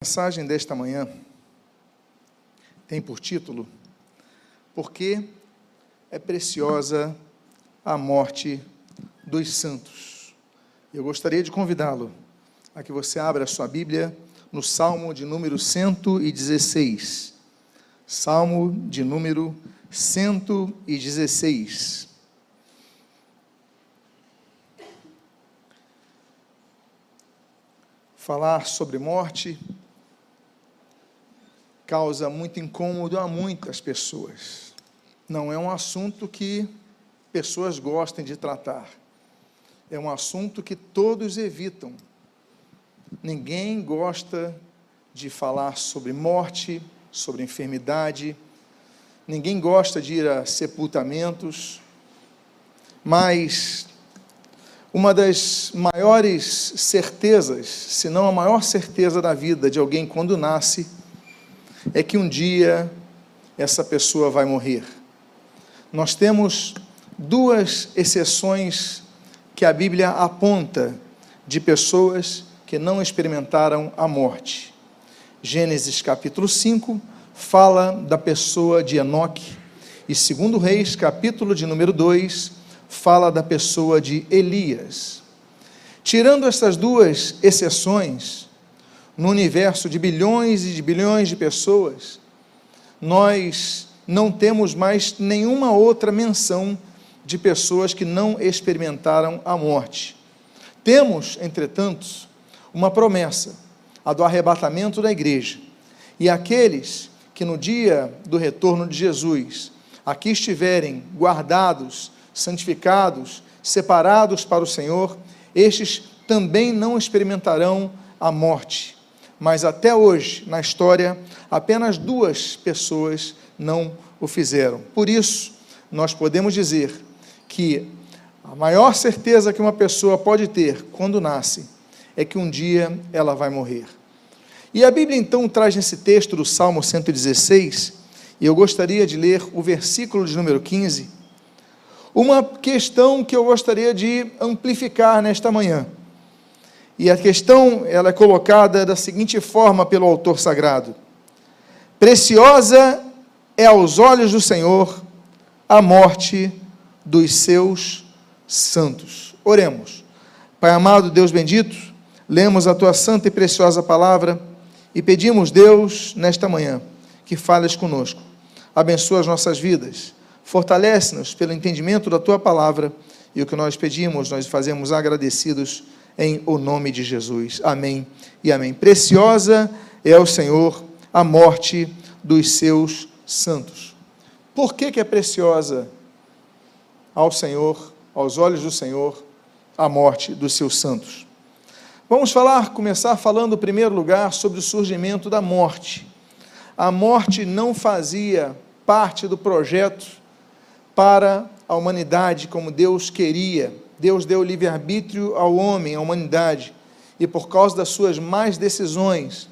A mensagem desta manhã tem por título Por que é preciosa a morte dos santos? Eu gostaria de convidá-lo a que você abra a sua Bíblia no Salmo de número 116. Salmo de número 116. Falar sobre morte causa muito incômodo a muitas pessoas. Não é um assunto que pessoas gostem de tratar. É um assunto que todos evitam. Ninguém gosta de falar sobre morte, sobre enfermidade. Ninguém gosta de ir a sepultamentos. Mas uma das maiores certezas, se não a maior certeza da vida de alguém quando nasce, é que um dia essa pessoa vai morrer. Nós temos duas exceções que a Bíblia aponta de pessoas que não experimentaram a morte. Gênesis capítulo 5 fala da pessoa de Enoque, e segundo Reis, capítulo de número 2, fala da pessoa de Elias. Tirando essas duas exceções, no universo de bilhões e de bilhões de pessoas, nós não temos mais nenhuma outra menção de pessoas que não experimentaram a morte. Temos, entretanto, uma promessa, a do arrebatamento da igreja. E aqueles que no dia do retorno de Jesus aqui estiverem guardados, santificados, separados para o Senhor, estes também não experimentarão a morte mas até hoje, na história, apenas duas pessoas não o fizeram. Por isso, nós podemos dizer que a maior certeza que uma pessoa pode ter quando nasce é que um dia ela vai morrer. E a Bíblia então traz nesse texto do Salmo 116, e eu gostaria de ler o versículo de número 15, uma questão que eu gostaria de amplificar nesta manhã. E a questão ela é colocada da seguinte forma pelo autor sagrado: Preciosa é aos olhos do Senhor a morte dos seus santos. Oremos. Pai amado, Deus bendito, lemos a tua santa e preciosa palavra e pedimos, Deus, nesta manhã, que fales conosco. Abençoa as nossas vidas, fortalece-nos pelo entendimento da tua palavra e o que nós pedimos, nós fazemos agradecidos em o nome de Jesus. Amém e amém. Preciosa é ao Senhor a morte dos seus santos. Por que, que é preciosa ao Senhor, aos olhos do Senhor, a morte dos seus santos? Vamos falar, começar falando em primeiro lugar sobre o surgimento da morte. A morte não fazia parte do projeto para a humanidade como Deus queria Deus deu livre-arbítrio ao homem, à humanidade, e por causa das suas más decisões,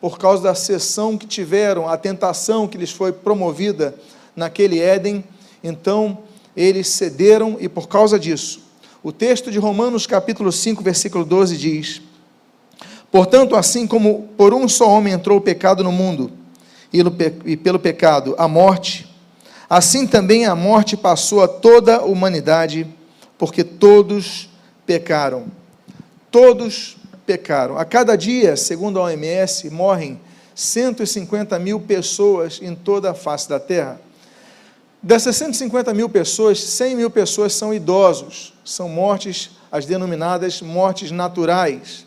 por causa da sessão que tiveram, a tentação que lhes foi promovida naquele Éden, então eles cederam e por causa disso. O texto de Romanos capítulo 5, versículo 12 diz: Portanto, assim como por um só homem entrou o pecado no mundo, e pelo pecado a morte, assim também a morte passou a toda a humanidade, porque todos pecaram. Todos pecaram. A cada dia, segundo a OMS, morrem 150 mil pessoas em toda a face da terra. Dessas 150 mil pessoas, 100 mil pessoas são idosos, são mortes, as denominadas mortes naturais.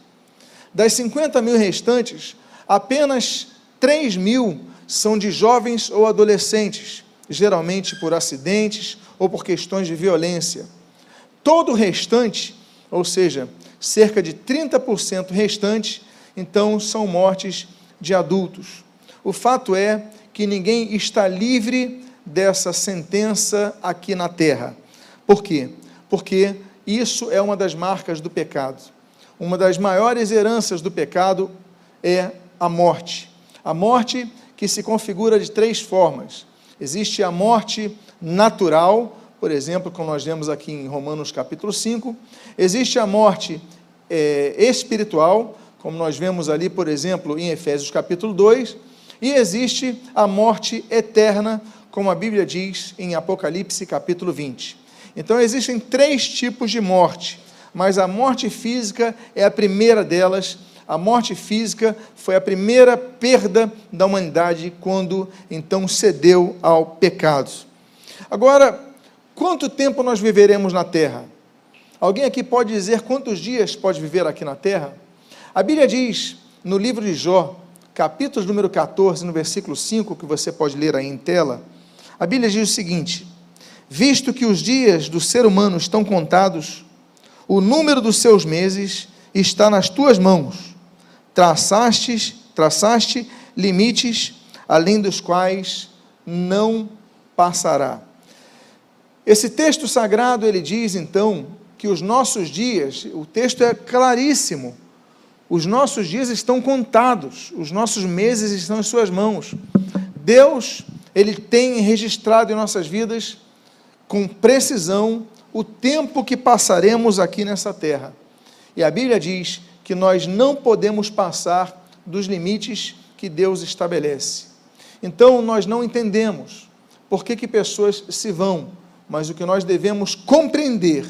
Das 50 mil restantes, apenas 3 mil são de jovens ou adolescentes, geralmente por acidentes ou por questões de violência. Todo o restante, ou seja, cerca de 30% restante, então são mortes de adultos. O fato é que ninguém está livre dessa sentença aqui na terra. Por quê? Porque isso é uma das marcas do pecado. Uma das maiores heranças do pecado é a morte. A morte que se configura de três formas. Existe a morte natural, por exemplo, como nós vemos aqui em Romanos capítulo 5, existe a morte é, espiritual, como nós vemos ali, por exemplo, em Efésios capítulo 2, e existe a morte eterna, como a Bíblia diz em Apocalipse capítulo 20. Então existem três tipos de morte, mas a morte física é a primeira delas. A morte física foi a primeira perda da humanidade quando então cedeu ao pecado. Agora, quanto tempo nós viveremos na terra? Alguém aqui pode dizer quantos dias pode viver aqui na terra? A Bíblia diz no livro de Jó, capítulo número 14, no versículo 5, que você pode ler aí em tela, a Bíblia diz o seguinte: Visto que os dias do ser humano estão contados, o número dos seus meses está nas tuas mãos. Traçastes, traçaste limites além dos quais não passará. Esse texto sagrado ele diz então que os nossos dias, o texto é claríssimo. Os nossos dias estão contados, os nossos meses estão em suas mãos. Deus, ele tem registrado em nossas vidas com precisão o tempo que passaremos aqui nessa terra. E a Bíblia diz que nós não podemos passar dos limites que Deus estabelece. Então nós não entendemos por que, que pessoas se vão, mas o que nós devemos compreender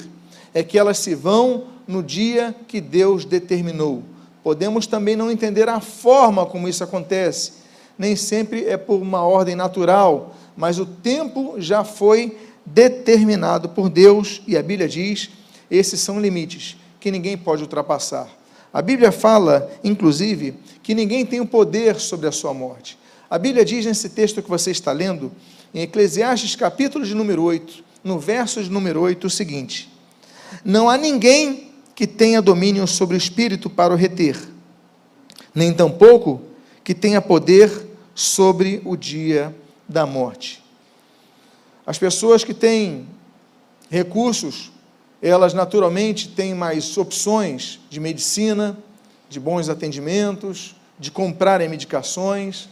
é que elas se vão no dia que Deus determinou. Podemos também não entender a forma como isso acontece, nem sempre é por uma ordem natural, mas o tempo já foi determinado por Deus, e a Bíblia diz: esses são limites que ninguém pode ultrapassar. A Bíblia fala, inclusive, que ninguém tem o poder sobre a sua morte. A Bíblia diz nesse texto que você está lendo, em Eclesiastes capítulo de número 8, no verso número 8, o seguinte: Não há ninguém que tenha domínio sobre o espírito para o reter, nem tampouco que tenha poder sobre o dia da morte. As pessoas que têm recursos, elas naturalmente têm mais opções de medicina, de bons atendimentos, de comprarem medicações,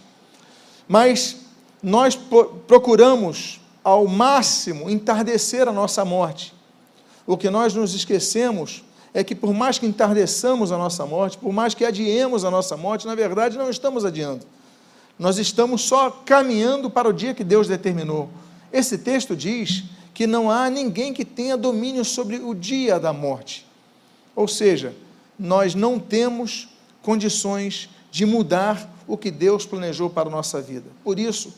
mas nós procuramos ao máximo entardecer a nossa morte. O que nós nos esquecemos é que por mais que entardeçamos a nossa morte, por mais que adiemos a nossa morte, na verdade não estamos adiando. Nós estamos só caminhando para o dia que Deus determinou. Esse texto diz que não há ninguém que tenha domínio sobre o dia da morte. Ou seja, nós não temos condições de mudar o que Deus planejou para a nossa vida. Por isso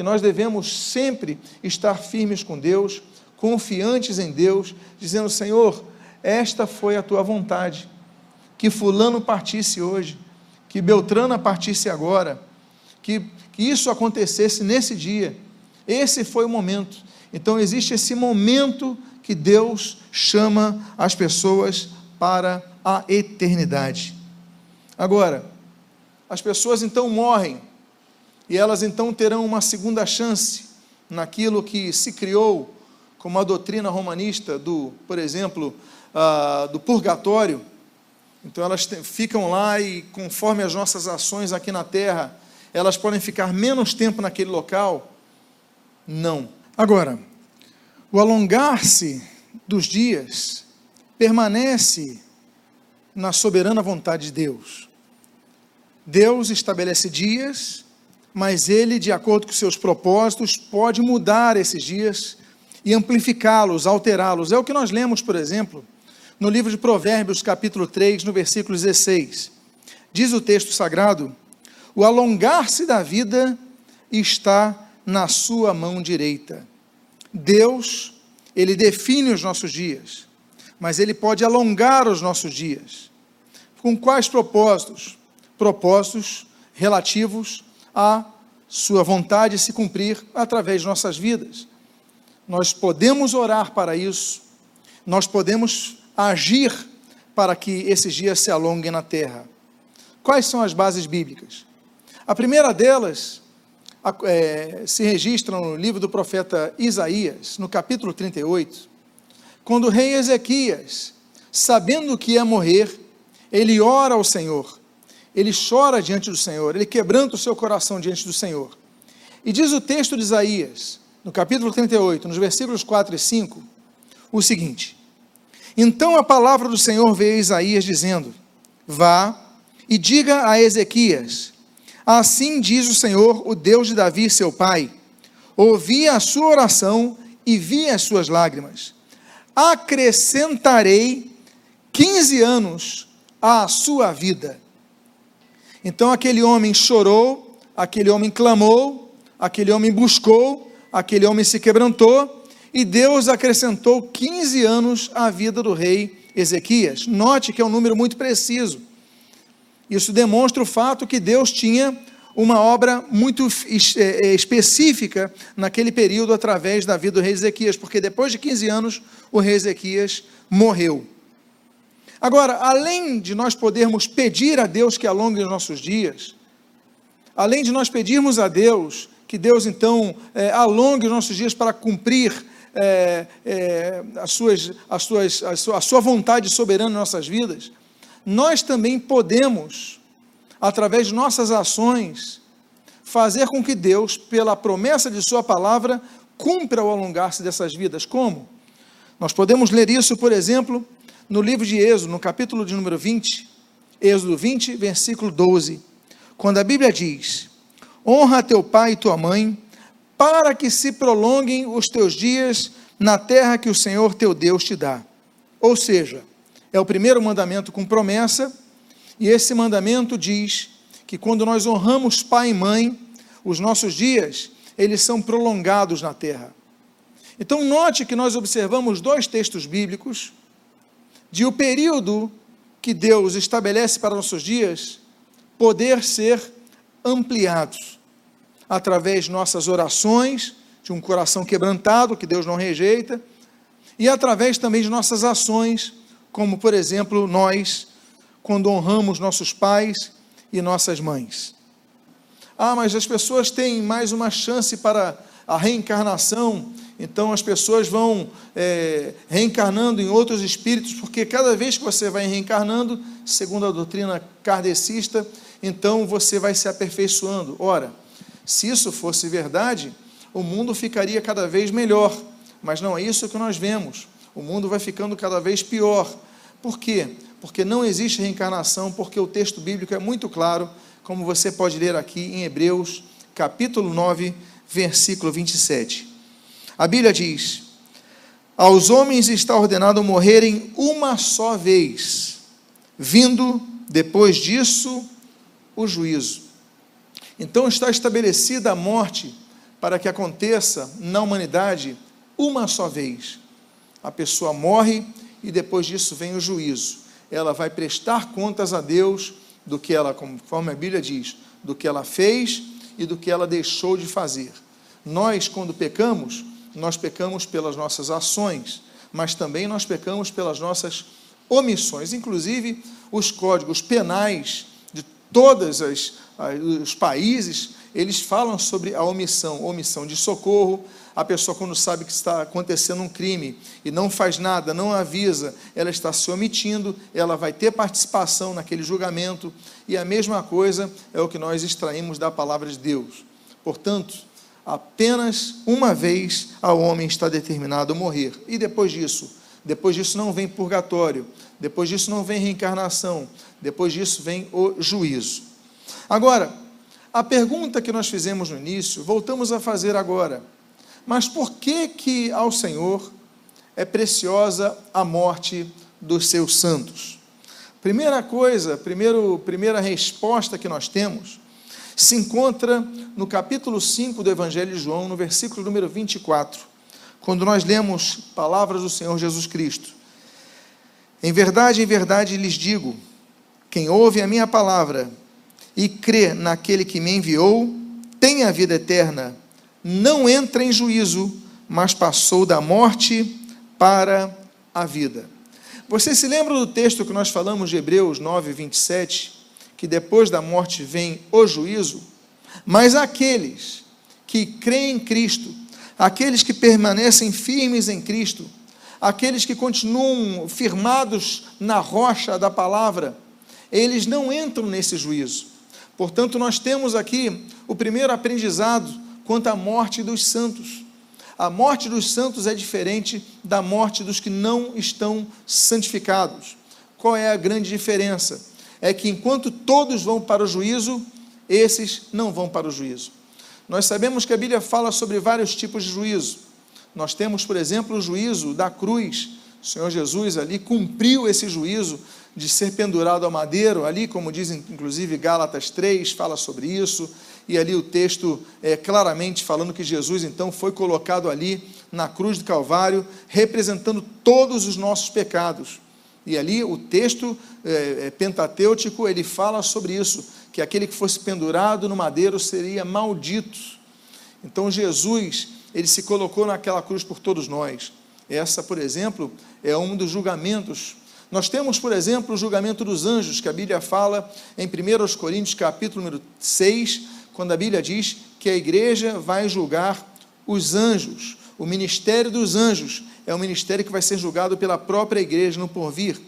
que nós devemos sempre estar firmes com Deus, confiantes em Deus, dizendo: Senhor, esta foi a tua vontade, que Fulano partisse hoje, que Beltrana partisse agora, que, que isso acontecesse nesse dia esse foi o momento. Então existe esse momento que Deus chama as pessoas para a eternidade. Agora, as pessoas então morrem e elas então terão uma segunda chance naquilo que se criou como a doutrina romanista do, por exemplo, uh, do purgatório. Então elas ficam lá e conforme as nossas ações aqui na terra, elas podem ficar menos tempo naquele local não. Agora, o alongar-se dos dias permanece na soberana vontade de Deus. Deus estabelece dias, mas ele, de acordo com seus propósitos, pode mudar esses dias e amplificá-los, alterá-los. É o que nós lemos, por exemplo, no livro de Provérbios, capítulo 3, no versículo 16. Diz o texto sagrado: O alongar-se da vida está na sua mão direita. Deus, ele define os nossos dias, mas ele pode alongar os nossos dias. Com quais propósitos? Propósitos relativos à sua vontade se cumprir através de nossas vidas. Nós podemos orar para isso, nós podemos agir para que esses dias se alonguem na terra. Quais são as bases bíblicas? A primeira delas é, se registram no livro do profeta Isaías, no capítulo 38, quando o rei Ezequias, sabendo que ia morrer, ele ora ao Senhor, ele chora diante do Senhor, ele quebranta o seu coração diante do Senhor. E diz o texto de Isaías, no capítulo 38, nos versículos 4 e 5, o seguinte: Então a palavra do Senhor veio a Isaías dizendo: Vá e diga a Ezequias: Assim diz o Senhor, o Deus de Davi, seu pai: Ouvi a sua oração e vi as suas lágrimas. Acrescentarei 15 anos à sua vida. Então aquele homem chorou, aquele homem clamou, aquele homem buscou, aquele homem se quebrantou, e Deus acrescentou 15 anos à vida do rei Ezequias. Note que é um número muito preciso. Isso demonstra o fato que Deus tinha uma obra muito é, é, específica naquele período através da vida do rei Ezequias, porque depois de 15 anos o rei Ezequias morreu. Agora, além de nós podermos pedir a Deus que alongue os nossos dias, além de nós pedirmos a Deus que Deus então é, alongue os nossos dias para cumprir é, é, as suas, as suas, a, sua, a sua vontade soberana em nossas vidas, nós também podemos, através de nossas ações, fazer com que Deus, pela promessa de Sua palavra, cumpra o alongar-se dessas vidas. Como? Nós podemos ler isso, por exemplo, no livro de Êxodo, no capítulo de número 20, Êxodo 20, versículo 12, quando a Bíblia diz: Honra teu pai e tua mãe, para que se prolonguem os teus dias na terra que o Senhor teu Deus te dá. Ou seja, é o primeiro mandamento com promessa, e esse mandamento diz que quando nós honramos pai e mãe, os nossos dias, eles são prolongados na terra. Então, note que nós observamos dois textos bíblicos de o período que Deus estabelece para nossos dias poder ser ampliados através de nossas orações, de um coração quebrantado que Deus não rejeita, e através também de nossas ações, como por exemplo nós, quando honramos nossos pais e nossas mães. Ah, mas as pessoas têm mais uma chance para a reencarnação então as pessoas vão é, reencarnando em outros espíritos, porque cada vez que você vai reencarnando, segundo a doutrina kardecista, então você vai se aperfeiçoando. Ora, se isso fosse verdade, o mundo ficaria cada vez melhor. Mas não é isso que nós vemos. O mundo vai ficando cada vez pior. Por quê? Porque não existe reencarnação, porque o texto bíblico é muito claro, como você pode ler aqui em Hebreus, capítulo 9, versículo 27. A Bíblia diz: Aos homens está ordenado morrerem uma só vez, vindo depois disso o juízo. Então está estabelecida a morte para que aconteça na humanidade uma só vez. A pessoa morre e depois disso vem o juízo. Ela vai prestar contas a Deus do que ela, conforme a Bíblia diz, do que ela fez e do que ela deixou de fazer. Nós, quando pecamos, nós pecamos pelas nossas ações, mas também nós pecamos pelas nossas omissões. Inclusive, os códigos penais de todos os países, eles falam sobre a omissão, omissão de socorro. A pessoa, quando sabe que está acontecendo um crime e não faz nada, não avisa, ela está se omitindo, ela vai ter participação naquele julgamento, e a mesma coisa é o que nós extraímos da palavra de Deus. Portanto, apenas uma vez ao homem está determinado morrer. E depois disso? Depois disso não vem purgatório, depois disso não vem reencarnação, depois disso vem o juízo. Agora, a pergunta que nós fizemos no início, voltamos a fazer agora. Mas por que que ao Senhor é preciosa a morte dos seus santos? Primeira coisa, primeiro, primeira resposta que nós temos se encontra no capítulo 5 do Evangelho de João, no versículo número 24, quando nós lemos palavras do Senhor Jesus Cristo. Em verdade, em verdade lhes digo: quem ouve a minha palavra e crê naquele que me enviou, tem a vida eterna, não entra em juízo, mas passou da morte para a vida. Você se lembra do texto que nós falamos de Hebreus 9, 27? Que depois da morte vem o juízo, mas aqueles que creem em Cristo, aqueles que permanecem firmes em Cristo, aqueles que continuam firmados na rocha da palavra, eles não entram nesse juízo. Portanto, nós temos aqui o primeiro aprendizado quanto à morte dos santos. A morte dos santos é diferente da morte dos que não estão santificados. Qual é a grande diferença? É que enquanto todos vão para o juízo, esses não vão para o juízo. Nós sabemos que a Bíblia fala sobre vários tipos de juízo. Nós temos, por exemplo, o juízo da cruz. O Senhor Jesus ali cumpriu esse juízo de ser pendurado ao madeiro, ali, como diz inclusive Gálatas 3, fala sobre isso, e ali o texto é claramente falando que Jesus então foi colocado ali na cruz do Calvário, representando todos os nossos pecados. E ali o texto é, é, pentatêutico ele fala sobre isso, que aquele que fosse pendurado no madeiro seria maldito. Então Jesus ele se colocou naquela cruz por todos nós. Essa, por exemplo, é um dos julgamentos. Nós temos, por exemplo, o julgamento dos anjos, que a Bíblia fala em 1 Coríntios, capítulo número 6, quando a Bíblia diz que a igreja vai julgar os anjos. O ministério dos anjos é um ministério que vai ser julgado pela própria igreja no porvir.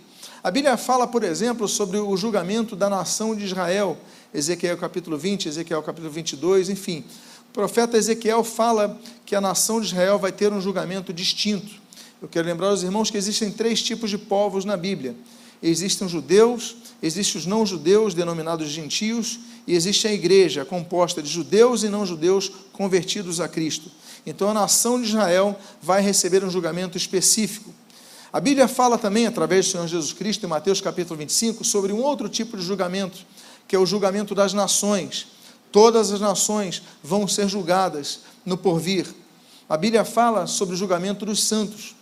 A Bíblia fala, por exemplo, sobre o julgamento da nação de Israel, Ezequiel capítulo 20, Ezequiel capítulo 22, enfim. O profeta Ezequiel fala que a nação de Israel vai ter um julgamento distinto. Eu quero lembrar aos irmãos que existem três tipos de povos na Bíblia. Existem os judeus, existem os não-judeus, denominados gentios, e existe a igreja, composta de judeus e não-judeus convertidos a Cristo. Então a nação de Israel vai receber um julgamento específico. A Bíblia fala também, através do Senhor Jesus Cristo, em Mateus capítulo 25, sobre um outro tipo de julgamento, que é o julgamento das nações. Todas as nações vão ser julgadas no porvir. A Bíblia fala sobre o julgamento dos santos.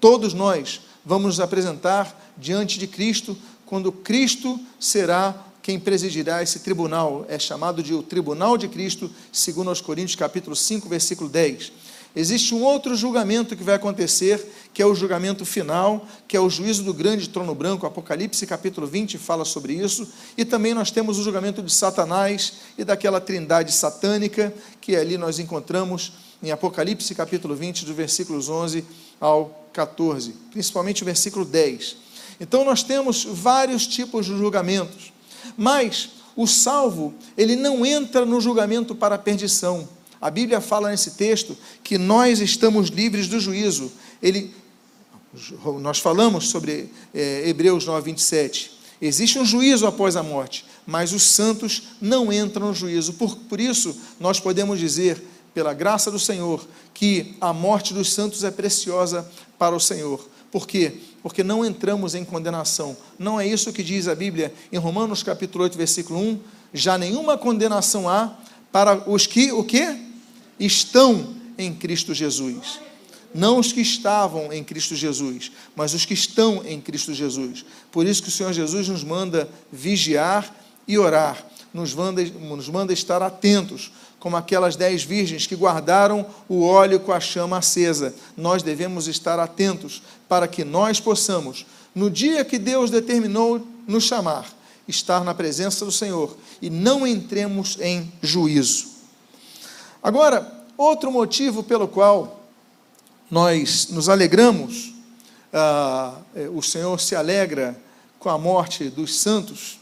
Todos nós vamos nos apresentar diante de Cristo quando Cristo será quem presidirá esse tribunal. É chamado de o Tribunal de Cristo, segundo aos Coríntios capítulo 5, versículo 10. Existe um outro julgamento que vai acontecer, que é o julgamento final, que é o juízo do grande trono branco. Apocalipse capítulo 20 fala sobre isso. E também nós temos o julgamento de Satanás e daquela trindade satânica, que ali nós encontramos em Apocalipse capítulo 20, do versículos 11 ao 14, principalmente o versículo 10. Então nós temos vários tipos de julgamentos. Mas o salvo, ele não entra no julgamento para a perdição. A Bíblia fala nesse texto que nós estamos livres do juízo. Ele, nós falamos sobre é, Hebreus 9, 27. Existe um juízo após a morte, mas os santos não entram no juízo. Por, por isso, nós podemos dizer, pela graça do Senhor, que a morte dos santos é preciosa para o Senhor. Por quê? Porque não entramos em condenação. Não é isso que diz a Bíblia em Romanos capítulo 8, versículo 1. Já nenhuma condenação há para os que o quê? Estão em Cristo Jesus. Não os que estavam em Cristo Jesus, mas os que estão em Cristo Jesus. Por isso que o Senhor Jesus nos manda vigiar e orar, nos manda, nos manda estar atentos, como aquelas dez virgens que guardaram o óleo com a chama acesa. Nós devemos estar atentos para que nós possamos, no dia que Deus determinou nos chamar, estar na presença do Senhor e não entremos em juízo. Agora, outro motivo pelo qual nós nos alegramos, ah, é, o Senhor se alegra com a morte dos santos,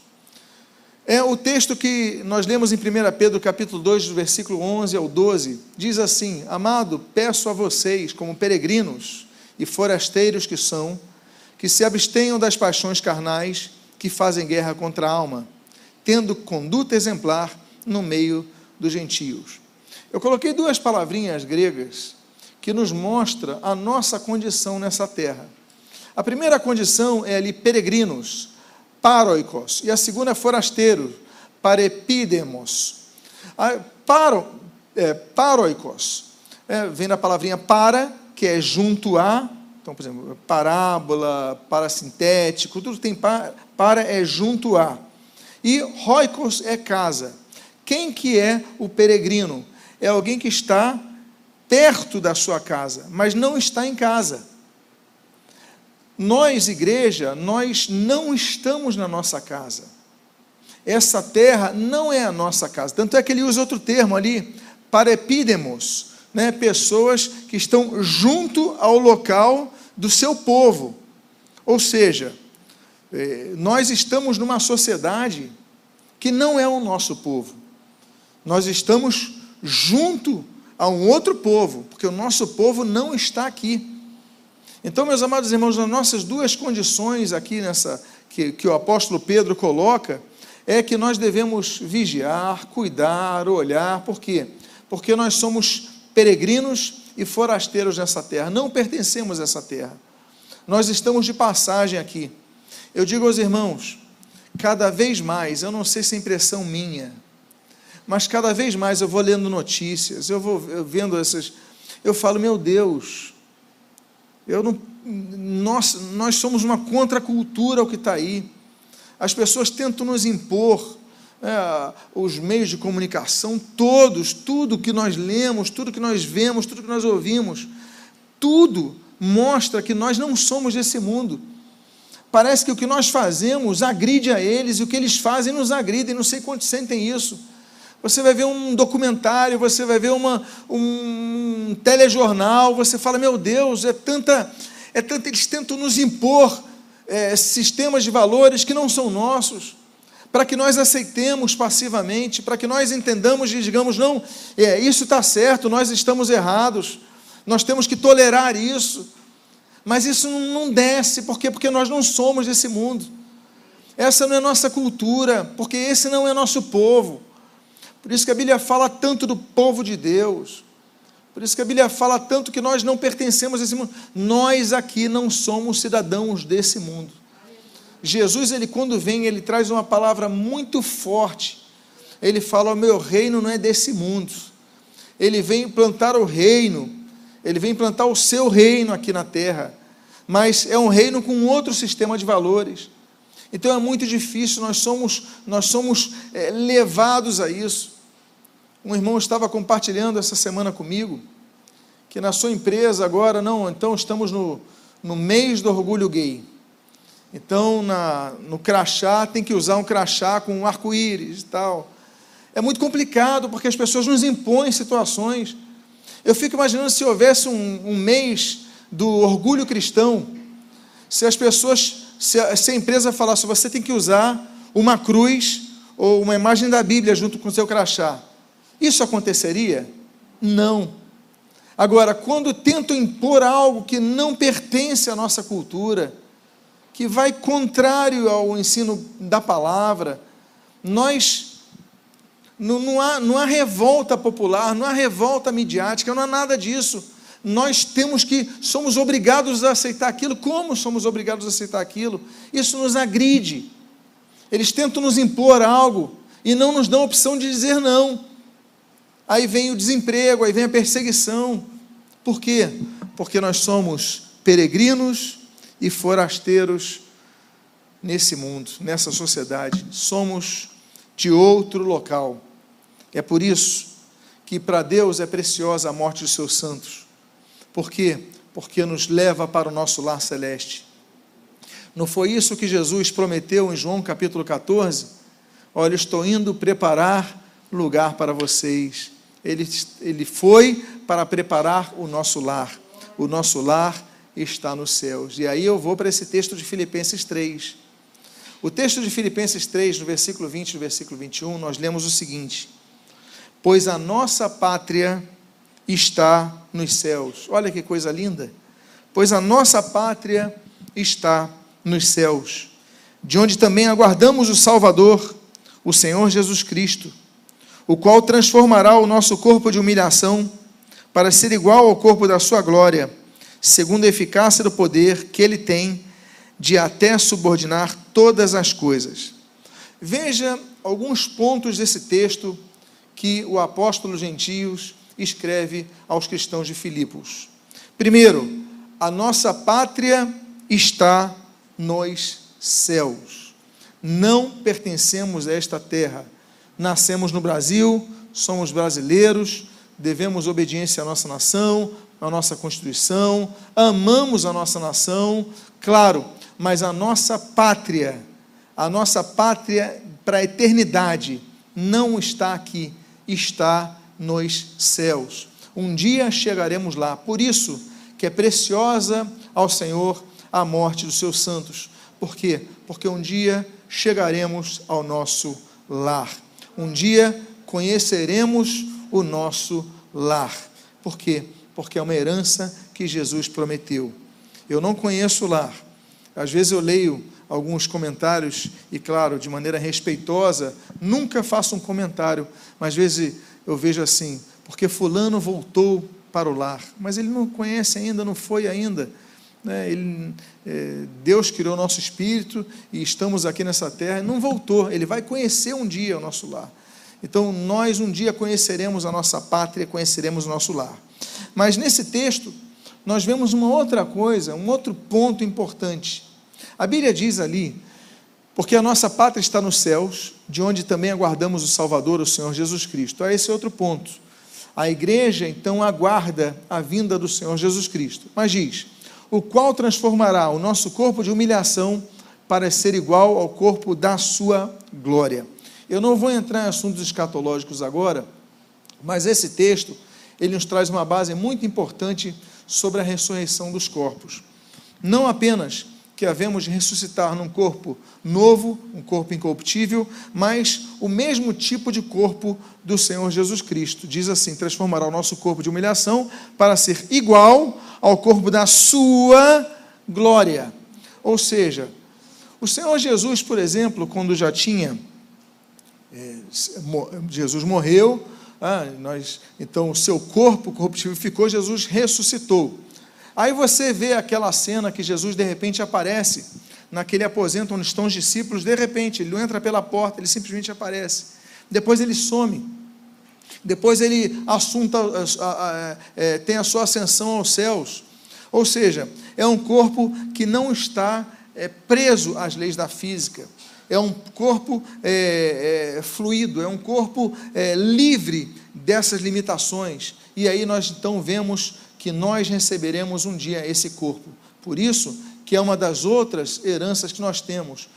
é o texto que nós lemos em 1 Pedro capítulo 2, do versículo 11 ao 12, diz assim: Amado, peço a vocês, como peregrinos e forasteiros que são, que se abstenham das paixões carnais que fazem guerra contra a alma, tendo conduta exemplar no meio dos gentios. Eu coloquei duas palavrinhas gregas que nos mostra a nossa condição nessa terra. A primeira condição é ali peregrinos, paroikos, e a segunda é forasteiro, parepidemos. A, paro, é, paroikos, é, vem da palavrinha para, que é junto a, então, por exemplo, parábola, parasintético, tudo tem para, para é junto a. E roikos é casa. Quem que é o peregrino? É alguém que está perto da sua casa, mas não está em casa. Nós, igreja, nós não estamos na nossa casa. Essa terra não é a nossa casa. Tanto é que ele usa outro termo ali, parepidemos, né? pessoas que estão junto ao local do seu povo. Ou seja, eh, nós estamos numa sociedade que não é o nosso povo. Nós estamos junto a um outro povo, porque o nosso povo não está aqui. Então, meus amados irmãos, nas nossas duas condições aqui nessa que, que o apóstolo Pedro coloca é que nós devemos vigiar, cuidar, olhar, por quê? Porque nós somos peregrinos e forasteiros nessa terra, não pertencemos a essa terra. Nós estamos de passagem aqui. Eu digo aos irmãos, cada vez mais, eu não sei se é impressão minha, mas cada vez mais eu vou lendo notícias, eu vou vendo essas, eu falo, meu Deus, eu não, nós, nós somos uma contracultura ao que está aí. As pessoas tentam nos impor é, os meios de comunicação, todos, tudo que nós lemos, tudo que nós vemos, tudo que nós ouvimos, tudo mostra que nós não somos desse mundo. Parece que o que nós fazemos agride a eles e o que eles fazem nos agride, não sei quantos sentem isso. Você vai ver um documentário, você vai ver uma, um telejornal, você fala, meu Deus, é tanta, é tanta, eles tentam nos impor é, sistemas de valores que não são nossos, para que nós aceitemos passivamente, para que nós entendamos e digamos, não, é, isso está certo, nós estamos errados, nós temos que tolerar isso, mas isso não desce, por quê? Porque nós não somos desse mundo, essa não é nossa cultura, porque esse não é nosso povo. Por isso que a Bíblia fala tanto do povo de Deus. Por isso que a Bíblia fala tanto que nós não pertencemos a esse mundo. Nós aqui não somos cidadãos desse mundo. Jesus, ele quando vem, ele traz uma palavra muito forte. Ele fala: "O meu reino não é desse mundo". Ele vem plantar o reino. Ele vem plantar o seu reino aqui na terra. Mas é um reino com outro sistema de valores. Então é muito difícil, nós somos, nós somos é, levados a isso. Um irmão estava compartilhando essa semana comigo que na sua empresa agora, não, então estamos no, no mês do orgulho gay. Então, na, no crachá, tem que usar um crachá com um arco-íris e tal. É muito complicado, porque as pessoas nos impõem situações. Eu fico imaginando se houvesse um, um mês do orgulho cristão, se as pessoas, se a, se a empresa falasse, você tem que usar uma cruz ou uma imagem da Bíblia junto com o seu crachá. Isso aconteceria? Não. Agora, quando tentam impor algo que não pertence à nossa cultura, que vai contrário ao ensino da palavra, nós não, não, há, não há revolta popular, não há revolta midiática, não há nada disso. Nós temos que, somos obrigados a aceitar aquilo. Como somos obrigados a aceitar aquilo? Isso nos agride. Eles tentam nos impor algo e não nos dão a opção de dizer não aí vem o desemprego, aí vem a perseguição. Por quê? Porque nós somos peregrinos e forasteiros nesse mundo, nessa sociedade. Somos de outro local. É por isso que para Deus é preciosa a morte dos seus santos. Por quê? Porque nos leva para o nosso lar celeste. Não foi isso que Jesus prometeu em João capítulo 14? Olha, estou indo preparar lugar para vocês ele, ele foi para preparar o nosso lar. O nosso lar está nos céus. E aí eu vou para esse texto de Filipenses 3. O texto de Filipenses 3, no versículo 20 e no versículo 21, nós lemos o seguinte: Pois a nossa pátria está nos céus. Olha que coisa linda. Pois a nossa pátria está nos céus, de onde também aguardamos o Salvador, o Senhor Jesus Cristo o qual transformará o nosso corpo de humilhação para ser igual ao corpo da sua glória, segundo a eficácia do poder que ele tem de até subordinar todas as coisas. Veja alguns pontos desse texto que o apóstolo Gentios escreve aos cristãos de Filipos. Primeiro, a nossa pátria está nos céus. Não pertencemos a esta terra nascemos no Brasil, somos brasileiros, devemos obediência à nossa nação, à nossa Constituição, amamos a nossa nação, claro, mas a nossa pátria, a nossa pátria para a eternidade, não está aqui, está nos céus. Um dia chegaremos lá. Por isso que é preciosa ao Senhor a morte dos seus santos. Por quê? Porque um dia chegaremos ao nosso lar um dia conheceremos o nosso lar. Por quê? Porque é uma herança que Jesus prometeu. Eu não conheço o lar. Às vezes eu leio alguns comentários, e claro, de maneira respeitosa, nunca faço um comentário, mas às vezes eu vejo assim, porque Fulano voltou para o lar, mas ele não conhece ainda, não foi ainda. Né? Ele, é, Deus criou nosso espírito e estamos aqui nessa terra, não voltou, ele vai conhecer um dia o nosso lar. Então, nós um dia conheceremos a nossa pátria, conheceremos o nosso lar. Mas nesse texto, nós vemos uma outra coisa, um outro ponto importante. A Bíblia diz ali, porque a nossa pátria está nos céus, de onde também aguardamos o Salvador, o Senhor Jesus Cristo. Esse outro ponto. A igreja, então, aguarda a vinda do Senhor Jesus Cristo. Mas diz: o qual transformará o nosso corpo de humilhação para ser igual ao corpo da sua glória. Eu não vou entrar em assuntos escatológicos agora, mas esse texto, ele nos traz uma base muito importante sobre a ressurreição dos corpos. Não apenas que havemos de ressuscitar num corpo novo, um corpo incorruptível, mas o mesmo tipo de corpo do Senhor Jesus Cristo. Diz assim: transformará o nosso corpo de humilhação para ser igual ao corpo da sua glória. Ou seja, o Senhor Jesus, por exemplo, quando já tinha é, Jesus morreu, ah, nós, então o seu corpo corruptível ficou, Jesus ressuscitou. Aí você vê aquela cena que Jesus de repente aparece naquele aposento onde estão os discípulos, de repente, ele entra pela porta, ele simplesmente aparece. Depois ele some. Depois ele assunta, é, tem a sua ascensão aos céus. Ou seja, é um corpo que não está é, preso às leis da física. É um corpo é, é, fluido, é um corpo é, livre dessas limitações. E aí nós então vemos que nós receberemos um dia esse corpo. Por isso que é uma das outras heranças que nós temos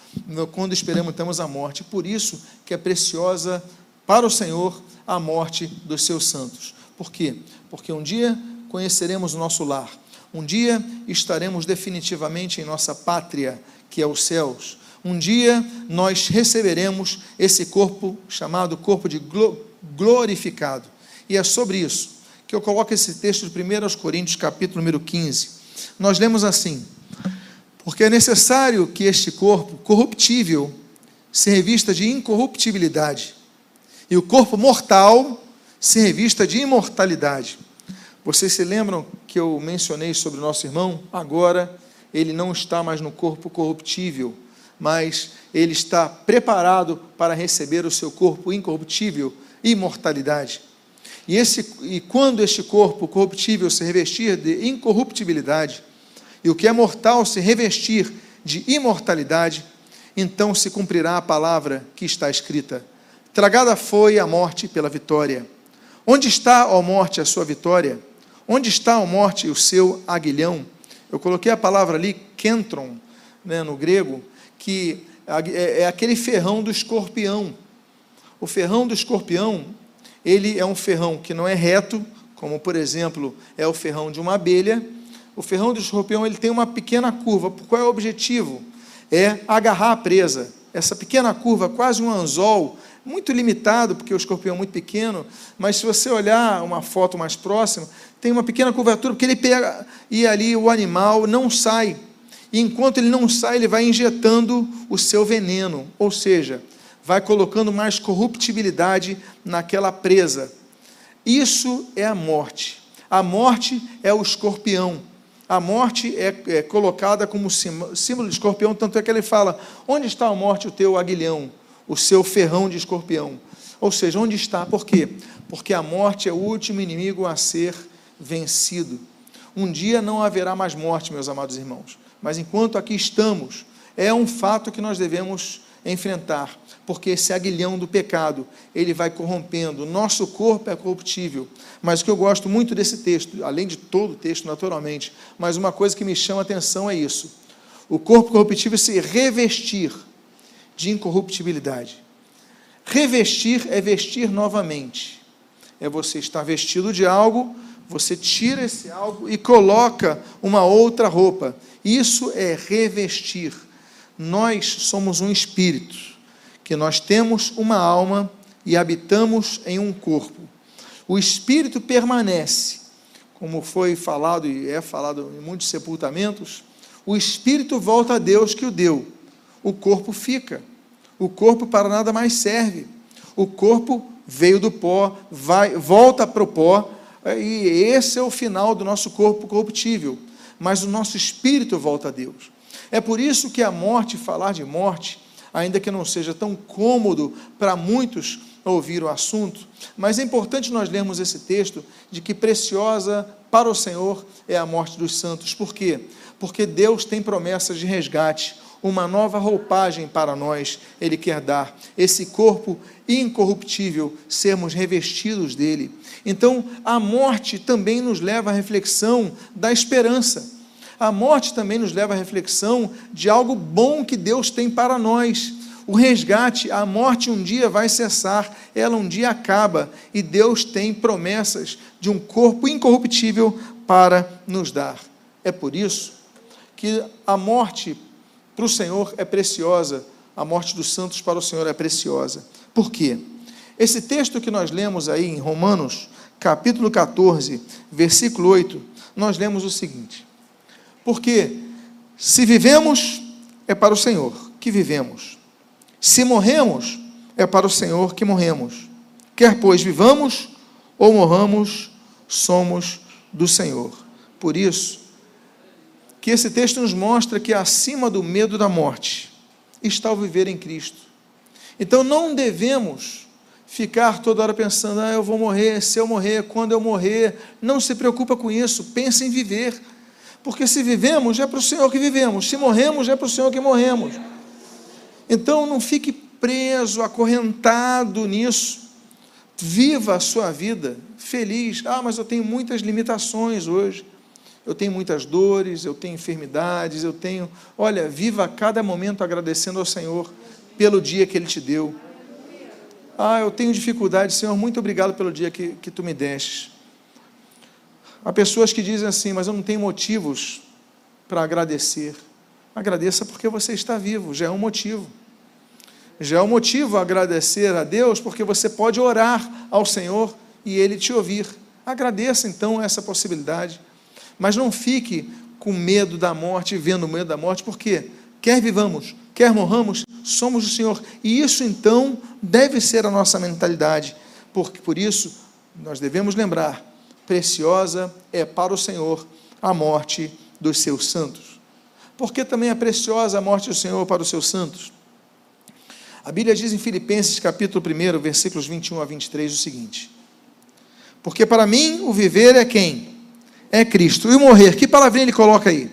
quando esperamos temos a morte. Por isso que é preciosa para o Senhor a morte dos seus santos. Por quê? Porque um dia conheceremos o nosso lar. Um dia estaremos definitivamente em nossa pátria, que é os céus. Um dia nós receberemos esse corpo chamado corpo de glorificado. E é sobre isso que eu coloco esse texto de 1 Coríntios, capítulo número 15. Nós lemos assim: Porque é necessário que este corpo corruptível se revista de incorruptibilidade, e o corpo mortal se revista de imortalidade. Vocês se lembram que eu mencionei sobre o nosso irmão? Agora ele não está mais no corpo corruptível, mas ele está preparado para receber o seu corpo incorruptível, imortalidade. E, esse, e quando este corpo corruptível se revestir de incorruptibilidade, e o que é mortal se revestir de imortalidade, então se cumprirá a palavra que está escrita: Tragada foi a morte pela vitória. Onde está, ó morte, a sua vitória? Onde está, ó morte, o seu aguilhão? Eu coloquei a palavra ali, kentron, né, no grego, que é, é aquele ferrão do escorpião. O ferrão do escorpião ele é um ferrão que não é reto, como por exemplo é o ferrão de uma abelha. O ferrão do escorpião ele tem uma pequena curva. Qual é o objetivo? É agarrar a presa. Essa pequena curva, quase um anzol, muito limitado, porque o escorpião é muito pequeno, mas se você olhar uma foto mais próxima, tem uma pequena curvatura, porque ele pega e ali o animal não sai. E enquanto ele não sai, ele vai injetando o seu veneno, ou seja, vai colocando mais corruptibilidade naquela presa. Isso é a morte. A morte é o escorpião. A morte é, é colocada como símbolo de escorpião, tanto é que ele fala: onde está a morte, o teu aguilhão, o seu ferrão de escorpião? Ou seja, onde está? Por quê? Porque a morte é o último inimigo a ser vencido. Um dia não haverá mais morte, meus amados irmãos, mas enquanto aqui estamos, é um fato que nós devemos enfrentar, porque esse aguilhão do pecado, ele vai corrompendo. Nosso corpo é corruptível. Mas o que eu gosto muito desse texto, além de todo o texto, naturalmente, mas uma coisa que me chama a atenção é isso. O corpo corruptível se revestir de incorruptibilidade. Revestir é vestir novamente. É você estar vestido de algo, você tira esse algo e coloca uma outra roupa. Isso é revestir nós somos um espírito, que nós temos uma alma e habitamos em um corpo. O espírito permanece, como foi falado e é falado em muitos sepultamentos, o espírito volta a Deus que o deu. o corpo fica. O corpo para nada mais serve. O corpo veio do pó, vai, volta para o pó, e esse é o final do nosso corpo corruptível. Mas o nosso espírito volta a Deus. É por isso que a morte, falar de morte, ainda que não seja tão cômodo para muitos ouvir o assunto, mas é importante nós lermos esse texto de que preciosa para o Senhor é a morte dos santos. Por quê? Porque Deus tem promessas de resgate, uma nova roupagem para nós, Ele quer dar, esse corpo incorruptível, sermos revestidos dele. Então, a morte também nos leva à reflexão da esperança. A morte também nos leva à reflexão de algo bom que Deus tem para nós. O resgate, a morte um dia vai cessar, ela um dia acaba, e Deus tem promessas de um corpo incorruptível para nos dar. É por isso que a morte para o Senhor é preciosa, a morte dos santos para o Senhor é preciosa. Por quê? Esse texto que nós lemos aí em Romanos, capítulo 14, versículo 8, nós lemos o seguinte: Porque se vivemos, é para o Senhor que vivemos. Se morremos, é para o Senhor que morremos. Quer pois vivamos ou morramos, somos do Senhor. Por isso, que esse texto nos mostra que acima do medo da morte está o viver em Cristo. Então não devemos ficar toda hora pensando, ah, eu vou morrer, se eu morrer, quando eu morrer. Não se preocupa com isso, pense em viver. Porque se vivemos, é para o Senhor que vivemos. Se morremos, é para o Senhor que morremos. Então não fique preso, acorrentado nisso. Viva a sua vida feliz. Ah, mas eu tenho muitas limitações hoje. Eu tenho muitas dores, eu tenho enfermidades, eu tenho. Olha, viva cada momento agradecendo ao Senhor pelo dia que Ele te deu. Ah, eu tenho dificuldade, Senhor, muito obrigado pelo dia que, que tu me deste. Há pessoas que dizem assim, mas eu não tenho motivos para agradecer. Agradeça porque você está vivo, já é um motivo. Já é um motivo agradecer a Deus, porque você pode orar ao Senhor e Ele te ouvir. Agradeça então essa possibilidade. Mas não fique com medo da morte, vendo medo da morte, porque quer vivamos, quer morramos, somos do Senhor. E isso então deve ser a nossa mentalidade, porque por isso nós devemos lembrar: preciosa é para o Senhor a morte dos seus santos. Porque também é preciosa a morte do Senhor para os seus santos. A Bíblia diz em Filipenses capítulo 1, versículos 21 a 23 o seguinte: Porque para mim o viver é quem? É Cristo. E o morrer, que palavrinha ele coloca aí?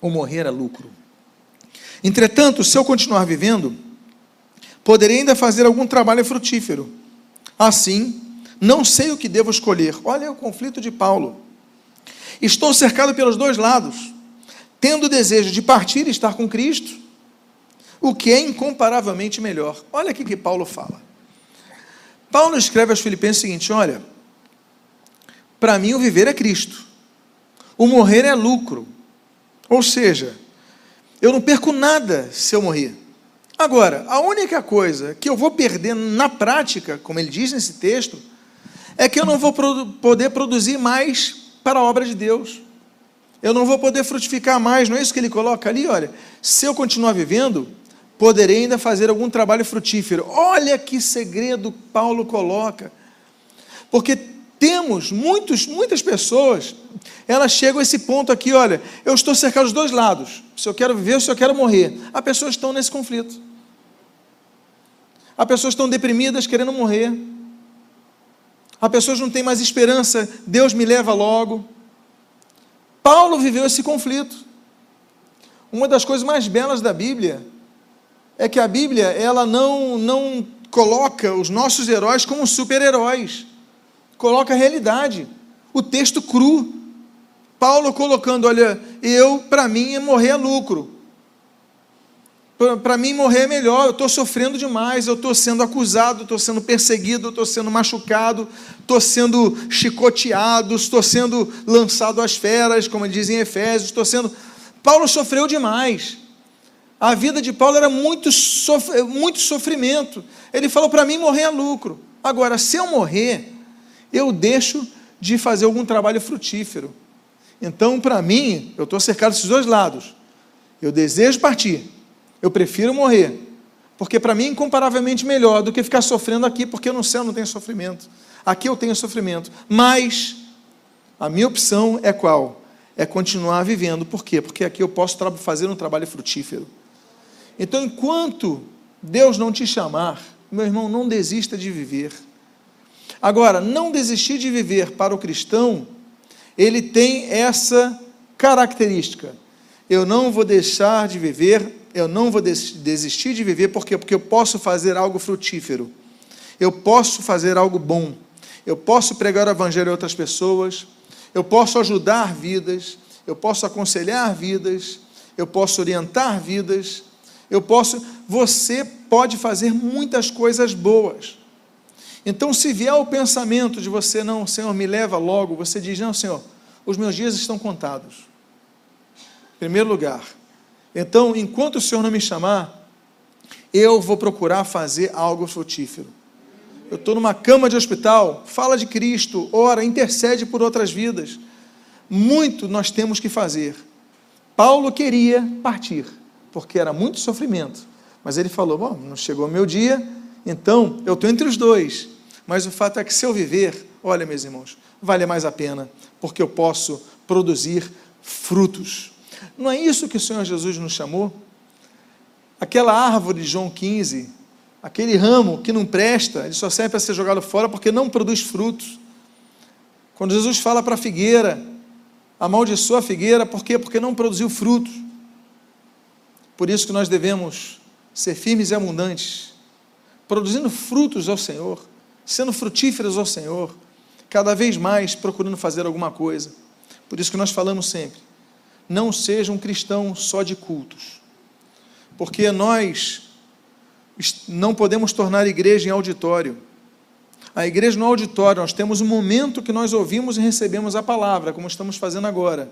O morrer é lucro. Entretanto, se eu continuar vivendo, poderei ainda fazer algum trabalho frutífero. Assim, não sei o que devo escolher. Olha o conflito de Paulo. Estou cercado pelos dois lados, tendo o desejo de partir e estar com Cristo, o que é incomparavelmente melhor. Olha aqui que Paulo fala. Paulo escreve aos Filipenses o seguinte: olha, para mim o viver é Cristo, o morrer é lucro. Ou seja, eu não perco nada se eu morrer. Agora, a única coisa que eu vou perder na prática, como ele diz nesse texto, é que eu não vou poder produzir mais para a obra de Deus. Eu não vou poder frutificar mais, não é isso que ele coloca ali? Olha, se eu continuar vivendo, poderei ainda fazer algum trabalho frutífero. Olha que segredo Paulo coloca. Porque temos muitos, muitas pessoas, elas chegam a esse ponto aqui, olha, eu estou cercado dos dois lados, se eu quero viver ou se eu quero morrer. As pessoas estão nesse conflito. As pessoas estão deprimidas, querendo morrer. As pessoas não têm mais esperança, Deus me leva logo. Paulo viveu esse conflito. Uma das coisas mais belas da Bíblia é que a Bíblia, ela não, não coloca os nossos heróis como super-heróis coloca a realidade, o texto cru. Paulo colocando, olha, eu, para mim, é morrer é lucro. Para mim, morrer é melhor. Eu estou sofrendo demais, eu estou sendo acusado, estou sendo perseguido, estou sendo machucado, estou sendo chicoteado, estou sendo lançado às feras, como dizem em Efésios, estou sendo. Paulo sofreu demais. A vida de Paulo era muito, sof... muito sofrimento. Ele falou: para mim, morrer é lucro. Agora, se eu morrer, eu deixo de fazer algum trabalho frutífero. Então, para mim, eu estou cercado desses dois lados. Eu desejo partir. Eu prefiro morrer. Porque para mim é incomparavelmente melhor do que ficar sofrendo aqui, porque no céu não tem sofrimento. Aqui eu tenho sofrimento. Mas a minha opção é qual? É continuar vivendo. Por quê? Porque aqui eu posso fazer um trabalho frutífero. Então, enquanto Deus não te chamar, meu irmão, não desista de viver. Agora, não desistir de viver para o cristão, ele tem essa característica. Eu não vou deixar de viver eu não vou desistir de viver, por quê? Porque eu posso fazer algo frutífero, eu posso fazer algo bom, eu posso pregar o evangelho a outras pessoas, eu posso ajudar vidas, eu posso aconselhar vidas, eu posso orientar vidas, eu posso. Você pode fazer muitas coisas boas. Então, se vier o pensamento de você, não, Senhor, me leva logo, você diz: não, Senhor, os meus dias estão contados. Em primeiro lugar, então, enquanto o Senhor não me chamar, eu vou procurar fazer algo frutífero. Eu estou numa cama de hospital, fala de Cristo, ora, intercede por outras vidas. Muito nós temos que fazer. Paulo queria partir, porque era muito sofrimento. Mas ele falou: Bom, não chegou o meu dia, então eu estou entre os dois. Mas o fato é que se eu viver, olha, meus irmãos, vale mais a pena, porque eu posso produzir frutos. Não é isso que o Senhor Jesus nos chamou? Aquela árvore de João 15, aquele ramo que não presta, ele só serve para ser jogado fora porque não produz frutos. Quando Jesus fala para a figueira, amaldiçoa a figueira, por quê? Porque não produziu frutos. Por isso que nós devemos ser firmes e abundantes, produzindo frutos ao Senhor, sendo frutíferos ao Senhor, cada vez mais procurando fazer alguma coisa. Por isso que nós falamos sempre: não seja um cristão só de cultos. Porque nós não podemos tornar a igreja em auditório. A igreja no auditório, nós temos um momento que nós ouvimos e recebemos a palavra, como estamos fazendo agora.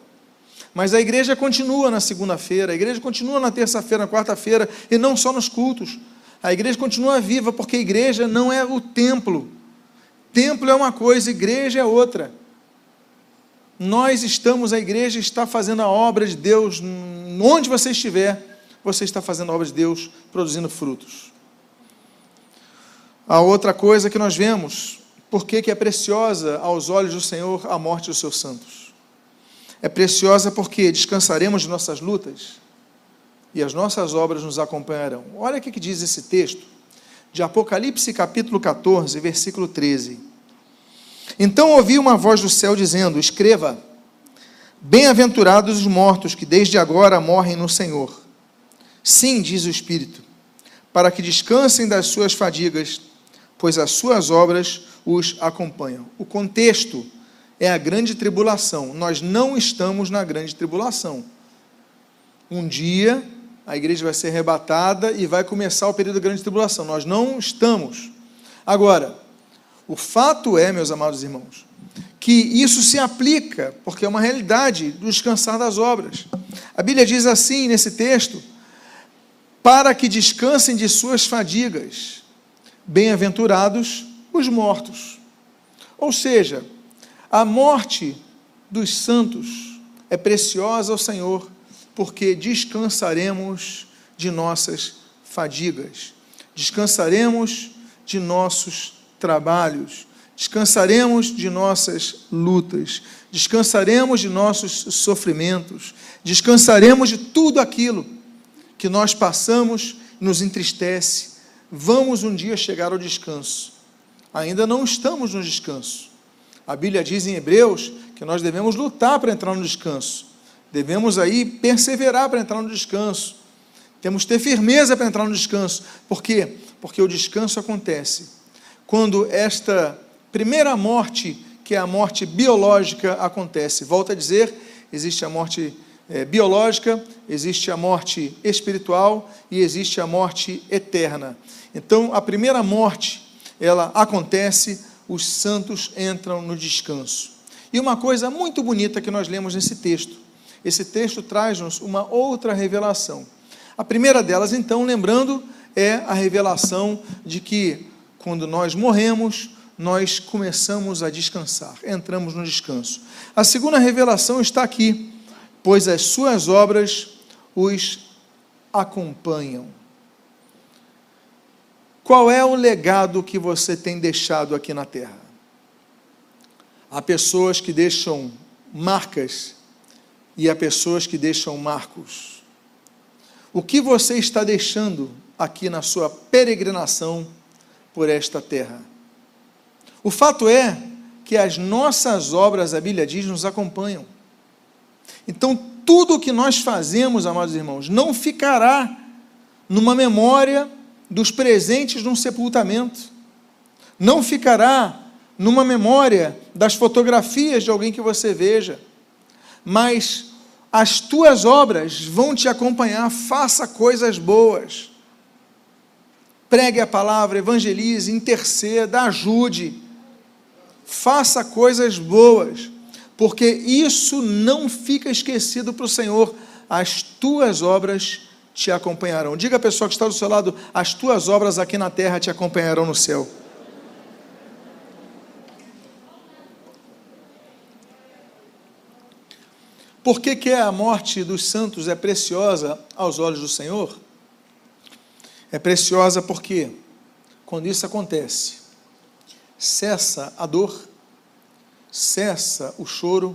Mas a igreja continua na segunda-feira, a igreja continua na terça-feira, na quarta-feira, e não só nos cultos. A igreja continua viva, porque a igreja não é o templo. Templo é uma coisa, igreja é outra. Nós estamos, a igreja está fazendo a obra de Deus, onde você estiver, você está fazendo a obra de Deus, produzindo frutos. A outra coisa que nós vemos, por que é preciosa aos olhos do Senhor a morte dos seus santos? É preciosa porque descansaremos de nossas lutas e as nossas obras nos acompanharão. Olha o que diz esse texto, de Apocalipse capítulo 14, versículo 13. Então ouvi uma voz do céu dizendo: Escreva, bem-aventurados os mortos que desde agora morrem no Senhor. Sim, diz o Espírito, para que descansem das suas fadigas, pois as suas obras os acompanham. O contexto é a grande tribulação. Nós não estamos na grande tribulação. Um dia a igreja vai ser arrebatada e vai começar o período da grande tribulação. Nós não estamos. Agora, o fato é, meus amados irmãos, que isso se aplica, porque é uma realidade do descansar das obras. A Bíblia diz assim nesse texto: para que descansem de suas fadigas, bem-aventurados os mortos. Ou seja, a morte dos santos é preciosa ao Senhor, porque descansaremos de nossas fadigas, descansaremos de nossos trabalhos, descansaremos de nossas lutas, descansaremos de nossos sofrimentos, descansaremos de tudo aquilo que nós passamos nos entristece. Vamos um dia chegar ao descanso. Ainda não estamos no descanso. A Bíblia diz em Hebreus que nós devemos lutar para entrar no descanso. Devemos aí perseverar para entrar no descanso. Temos que ter firmeza para entrar no descanso. Por quê? Porque o descanso acontece quando esta primeira morte, que é a morte biológica, acontece. Volto a dizer: existe a morte é, biológica, existe a morte espiritual e existe a morte eterna. Então, a primeira morte, ela acontece, os santos entram no descanso. E uma coisa muito bonita que nós lemos nesse texto. Esse texto traz-nos uma outra revelação. A primeira delas, então, lembrando, é a revelação de que quando nós morremos, nós começamos a descansar, entramos no descanso. A segunda revelação está aqui, pois as suas obras os acompanham. Qual é o legado que você tem deixado aqui na terra? Há pessoas que deixam marcas e há pessoas que deixam marcos. O que você está deixando aqui na sua peregrinação por esta terra? O fato é que as nossas obras, a Bíblia diz, nos acompanham. Então, tudo o que nós fazemos, amados irmãos, não ficará numa memória dos presentes num sepultamento, não ficará numa memória das fotografias de alguém que você veja, mas as tuas obras vão te acompanhar, faça coisas boas, pregue a palavra, evangelize, interceda, ajude, faça coisas boas, porque isso não fica esquecido para o Senhor, as tuas obras te acompanharão. Diga a pessoa que está do seu lado: as tuas obras aqui na terra te acompanharão no céu. Por que, que a morte dos santos é preciosa aos olhos do Senhor? É preciosa porque, quando isso acontece, cessa a dor, cessa o choro,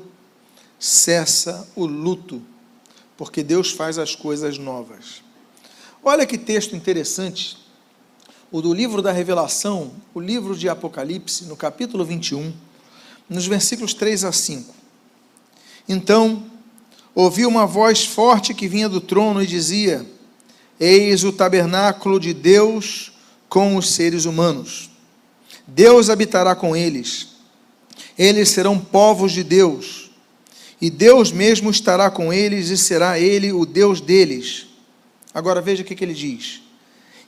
cessa o luto, porque Deus faz as coisas novas. Olha que texto interessante, o do livro da Revelação, o livro de Apocalipse, no capítulo 21, nos versículos 3 a 5. Então, ouvi uma voz forte que vinha do trono e dizia: Eis o tabernáculo de Deus com os seres humanos. Deus habitará com eles. Eles serão povos de Deus. E Deus mesmo estará com eles e será ele o Deus deles. Agora veja o que, ele diz: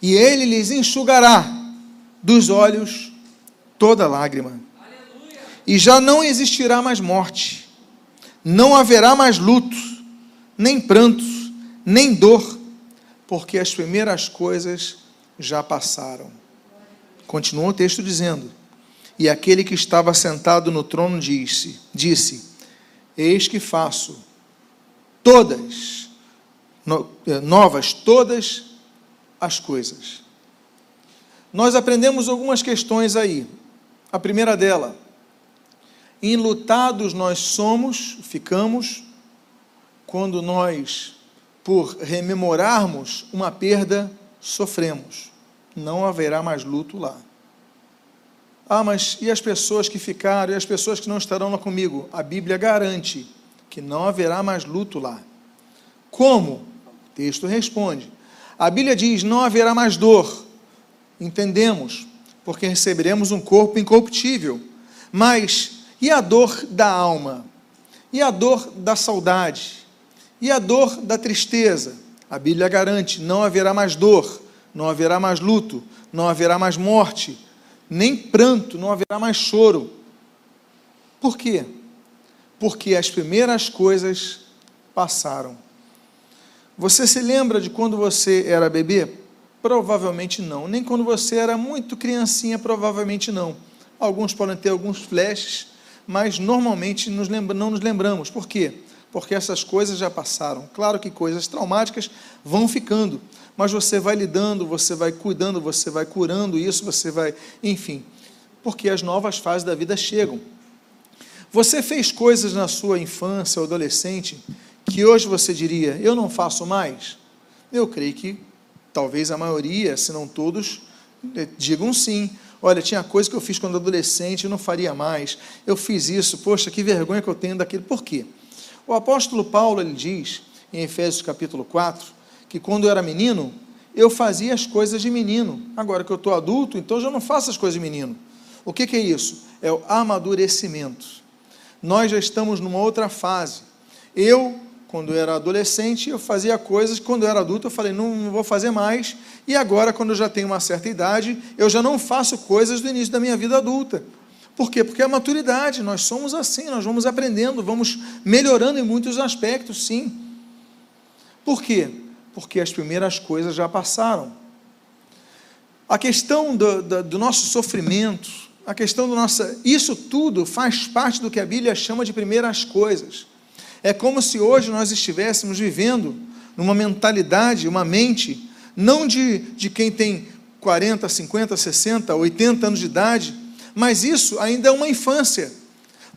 E ele lhes enxugará dos olhos toda lágrima. Aleluia. E já não existirá mais morte não haverá mais luto, nem pranto, nem dor, porque as primeiras coisas já passaram. Continuou o texto dizendo: E aquele que estava sentado no trono disse: Disse: Eis que faço todas eh, novas todas as coisas. Nós aprendemos algumas questões aí. A primeira dela, Enlutados nós somos, ficamos, quando nós, por rememorarmos uma perda, sofremos. Não haverá mais luto lá. Ah, mas e as pessoas que ficaram, e as pessoas que não estarão lá comigo? A Bíblia garante que não haverá mais luto lá. Como? O texto responde. A Bíblia diz: não haverá mais dor. Entendemos, porque receberemos um corpo incorruptível. Mas e a dor da alma? E a dor da saudade? E a dor da tristeza? A Bíblia garante: não haverá mais dor, não haverá mais luto, não haverá mais morte, nem pranto, não haverá mais choro. Por quê? Porque as primeiras coisas passaram. Você se lembra de quando você era bebê? Provavelmente não. Nem quando você era muito criancinha, provavelmente não. Alguns podem ter alguns flashes, mas normalmente nos lembra, não nos lembramos. Por quê? Porque essas coisas já passaram. Claro que coisas traumáticas vão ficando, mas você vai lidando, você vai cuidando, você vai curando isso, você vai, enfim, porque as novas fases da vida chegam. Você fez coisas na sua infância ou adolescente que hoje você diria, eu não faço mais? Eu creio que talvez a maioria, se não todos, eh, digam sim. Olha, tinha coisa que eu fiz quando adolescente e não faria mais. Eu fiz isso, poxa, que vergonha que eu tenho daquilo. Por quê? O apóstolo Paulo ele diz, em Efésios capítulo 4, que quando eu era menino, eu fazia as coisas de menino. Agora que eu estou adulto, então já não faço as coisas de menino. O que, que é isso? É o amadurecimento. Nós já estamos numa outra fase. Eu quando eu era adolescente, eu fazia coisas, quando eu era adulto, eu falei, não, não, vou fazer mais. E agora, quando eu já tenho uma certa idade, eu já não faço coisas do início da minha vida adulta. Por quê? Porque é a maturidade, nós somos assim, nós vamos aprendendo, vamos melhorando em muitos aspectos, sim. Por quê? Porque as primeiras coisas já passaram. A questão do, do, do nosso sofrimento, a questão do nosso. Isso tudo faz parte do que a Bíblia chama de primeiras coisas. É como se hoje nós estivéssemos vivendo numa mentalidade, uma mente, não de, de quem tem 40, 50, 60, 80 anos de idade, mas isso ainda é uma infância,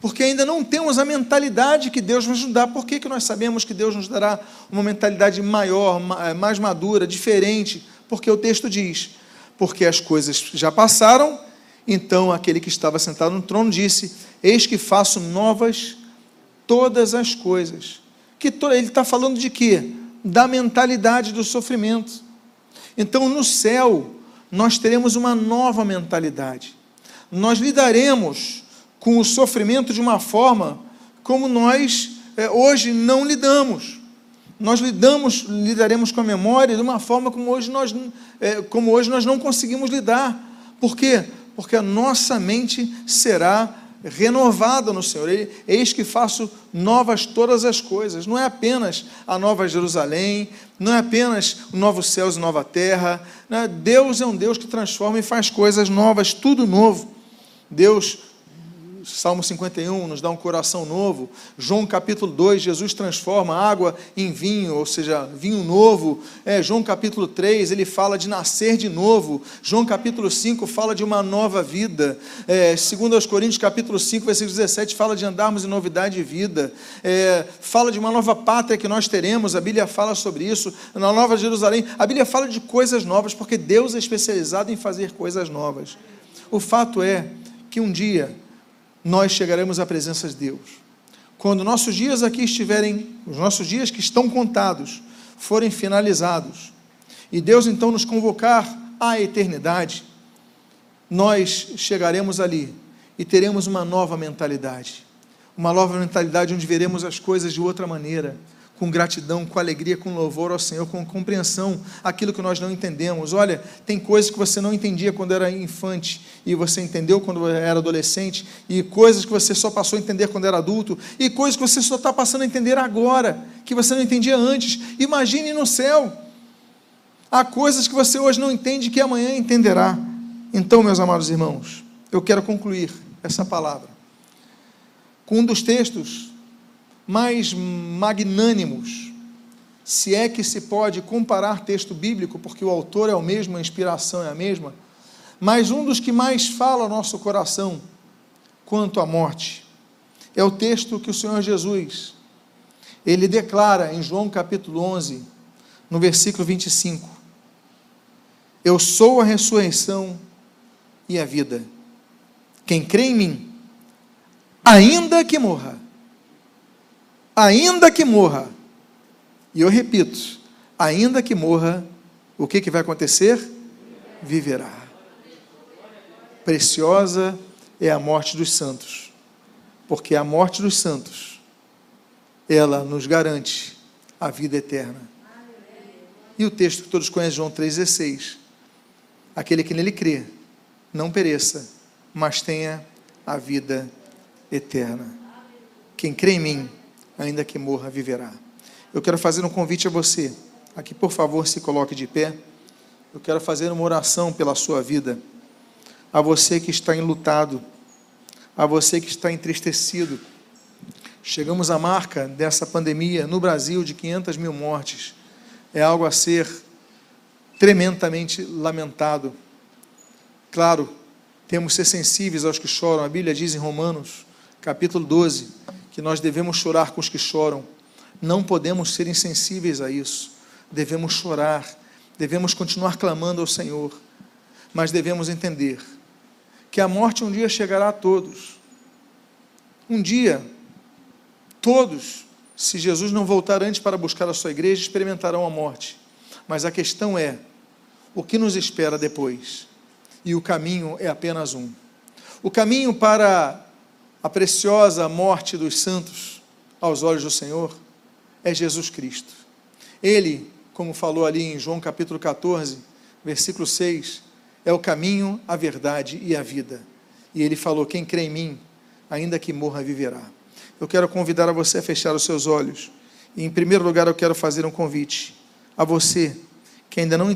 porque ainda não temos a mentalidade que Deus nos dá. Por que, que nós sabemos que Deus nos dará uma mentalidade maior, eh, mais madura, diferente? Porque o texto diz: porque as coisas já passaram, então aquele que estava sentado no trono disse: Eis que faço novas todas as coisas. Que ele está falando de quê? Da mentalidade do sofrimento. Então, no céu, nós teremos uma nova mentalidade. Nós lidaremos com o sofrimento de uma forma como nós é, hoje não lidamos. Nós lidamos, lidaremos com a memória de uma forma como hoje nós, é, como hoje nós não conseguimos lidar. Por quê? Porque a nossa mente será renovada no Senhor. Eis que faço novas todas as coisas. Não é apenas a nova Jerusalém, não é apenas o novo céus e nova terra. É? Deus é um Deus que transforma e faz coisas novas, tudo novo. Deus Salmo 51 nos dá um coração novo. João capítulo 2, Jesus transforma água em vinho, ou seja, vinho novo. É, João capítulo 3, ele fala de nascer de novo. João capítulo 5 fala de uma nova vida. É, segundo aos Coríntios capítulo 5, versículo 17, fala de andarmos em novidade de vida. É, fala de uma nova pátria que nós teremos. A Bíblia fala sobre isso. Na Nova Jerusalém, a Bíblia fala de coisas novas, porque Deus é especializado em fazer coisas novas. O fato é que um dia nós chegaremos à presença de Deus. Quando nossos dias aqui estiverem, os nossos dias que estão contados, forem finalizados, e Deus então nos convocar à eternidade, nós chegaremos ali e teremos uma nova mentalidade. Uma nova mentalidade onde veremos as coisas de outra maneira com gratidão, com alegria, com louvor ao Senhor, com compreensão, aquilo que nós não entendemos. Olha, tem coisas que você não entendia quando era infante e você entendeu quando era adolescente, e coisas que você só passou a entender quando era adulto, e coisas que você só está passando a entender agora, que você não entendia antes. Imagine no céu. Há coisas que você hoje não entende que amanhã entenderá. Então, meus amados irmãos, eu quero concluir essa palavra com um dos textos mais magnânimos, se é que se pode comparar texto bíblico, porque o autor é o mesmo, a inspiração é a mesma, mas um dos que mais fala ao nosso coração quanto à morte é o texto que o Senhor Jesus ele declara em João capítulo 11, no versículo 25: Eu sou a ressurreição e a vida. Quem crê em mim, ainda que morra, ainda que morra, e eu repito, ainda que morra, o que, que vai acontecer? Viverá. Preciosa é a morte dos santos, porque a morte dos santos, ela nos garante a vida eterna. E o texto que todos conhecem, João 3,16: aquele que nele crê, não pereça, mas tenha a vida eterna. Quem crê em mim, ainda que morra, viverá. Eu quero fazer um convite a você. Aqui, por favor, se coloque de pé. Eu quero fazer uma oração pela sua vida. A você que está enlutado, a você que está entristecido. Chegamos à marca dessa pandemia no Brasil de 500 mil mortes. É algo a ser tremendamente lamentado. Claro, temos que ser sensíveis aos que choram. A Bíblia diz em Romanos, capítulo 12, que nós devemos chorar com os que choram. Não podemos ser insensíveis a isso. Devemos chorar, devemos continuar clamando ao Senhor, mas devemos entender que a morte um dia chegará a todos. Um dia, todos, se Jesus não voltar antes para buscar a sua igreja, experimentarão a morte. Mas a questão é: o que nos espera depois? E o caminho é apenas um. O caminho para a preciosa morte dos santos aos olhos do Senhor é Jesus Cristo. Ele, como falou ali em João capítulo 14, versículo 6, é o caminho, a verdade e a vida. E ele falou: Quem crê em mim, ainda que morra, viverá. Eu quero convidar a você a fechar os seus olhos. E, em primeiro lugar, eu quero fazer um convite a você que ainda não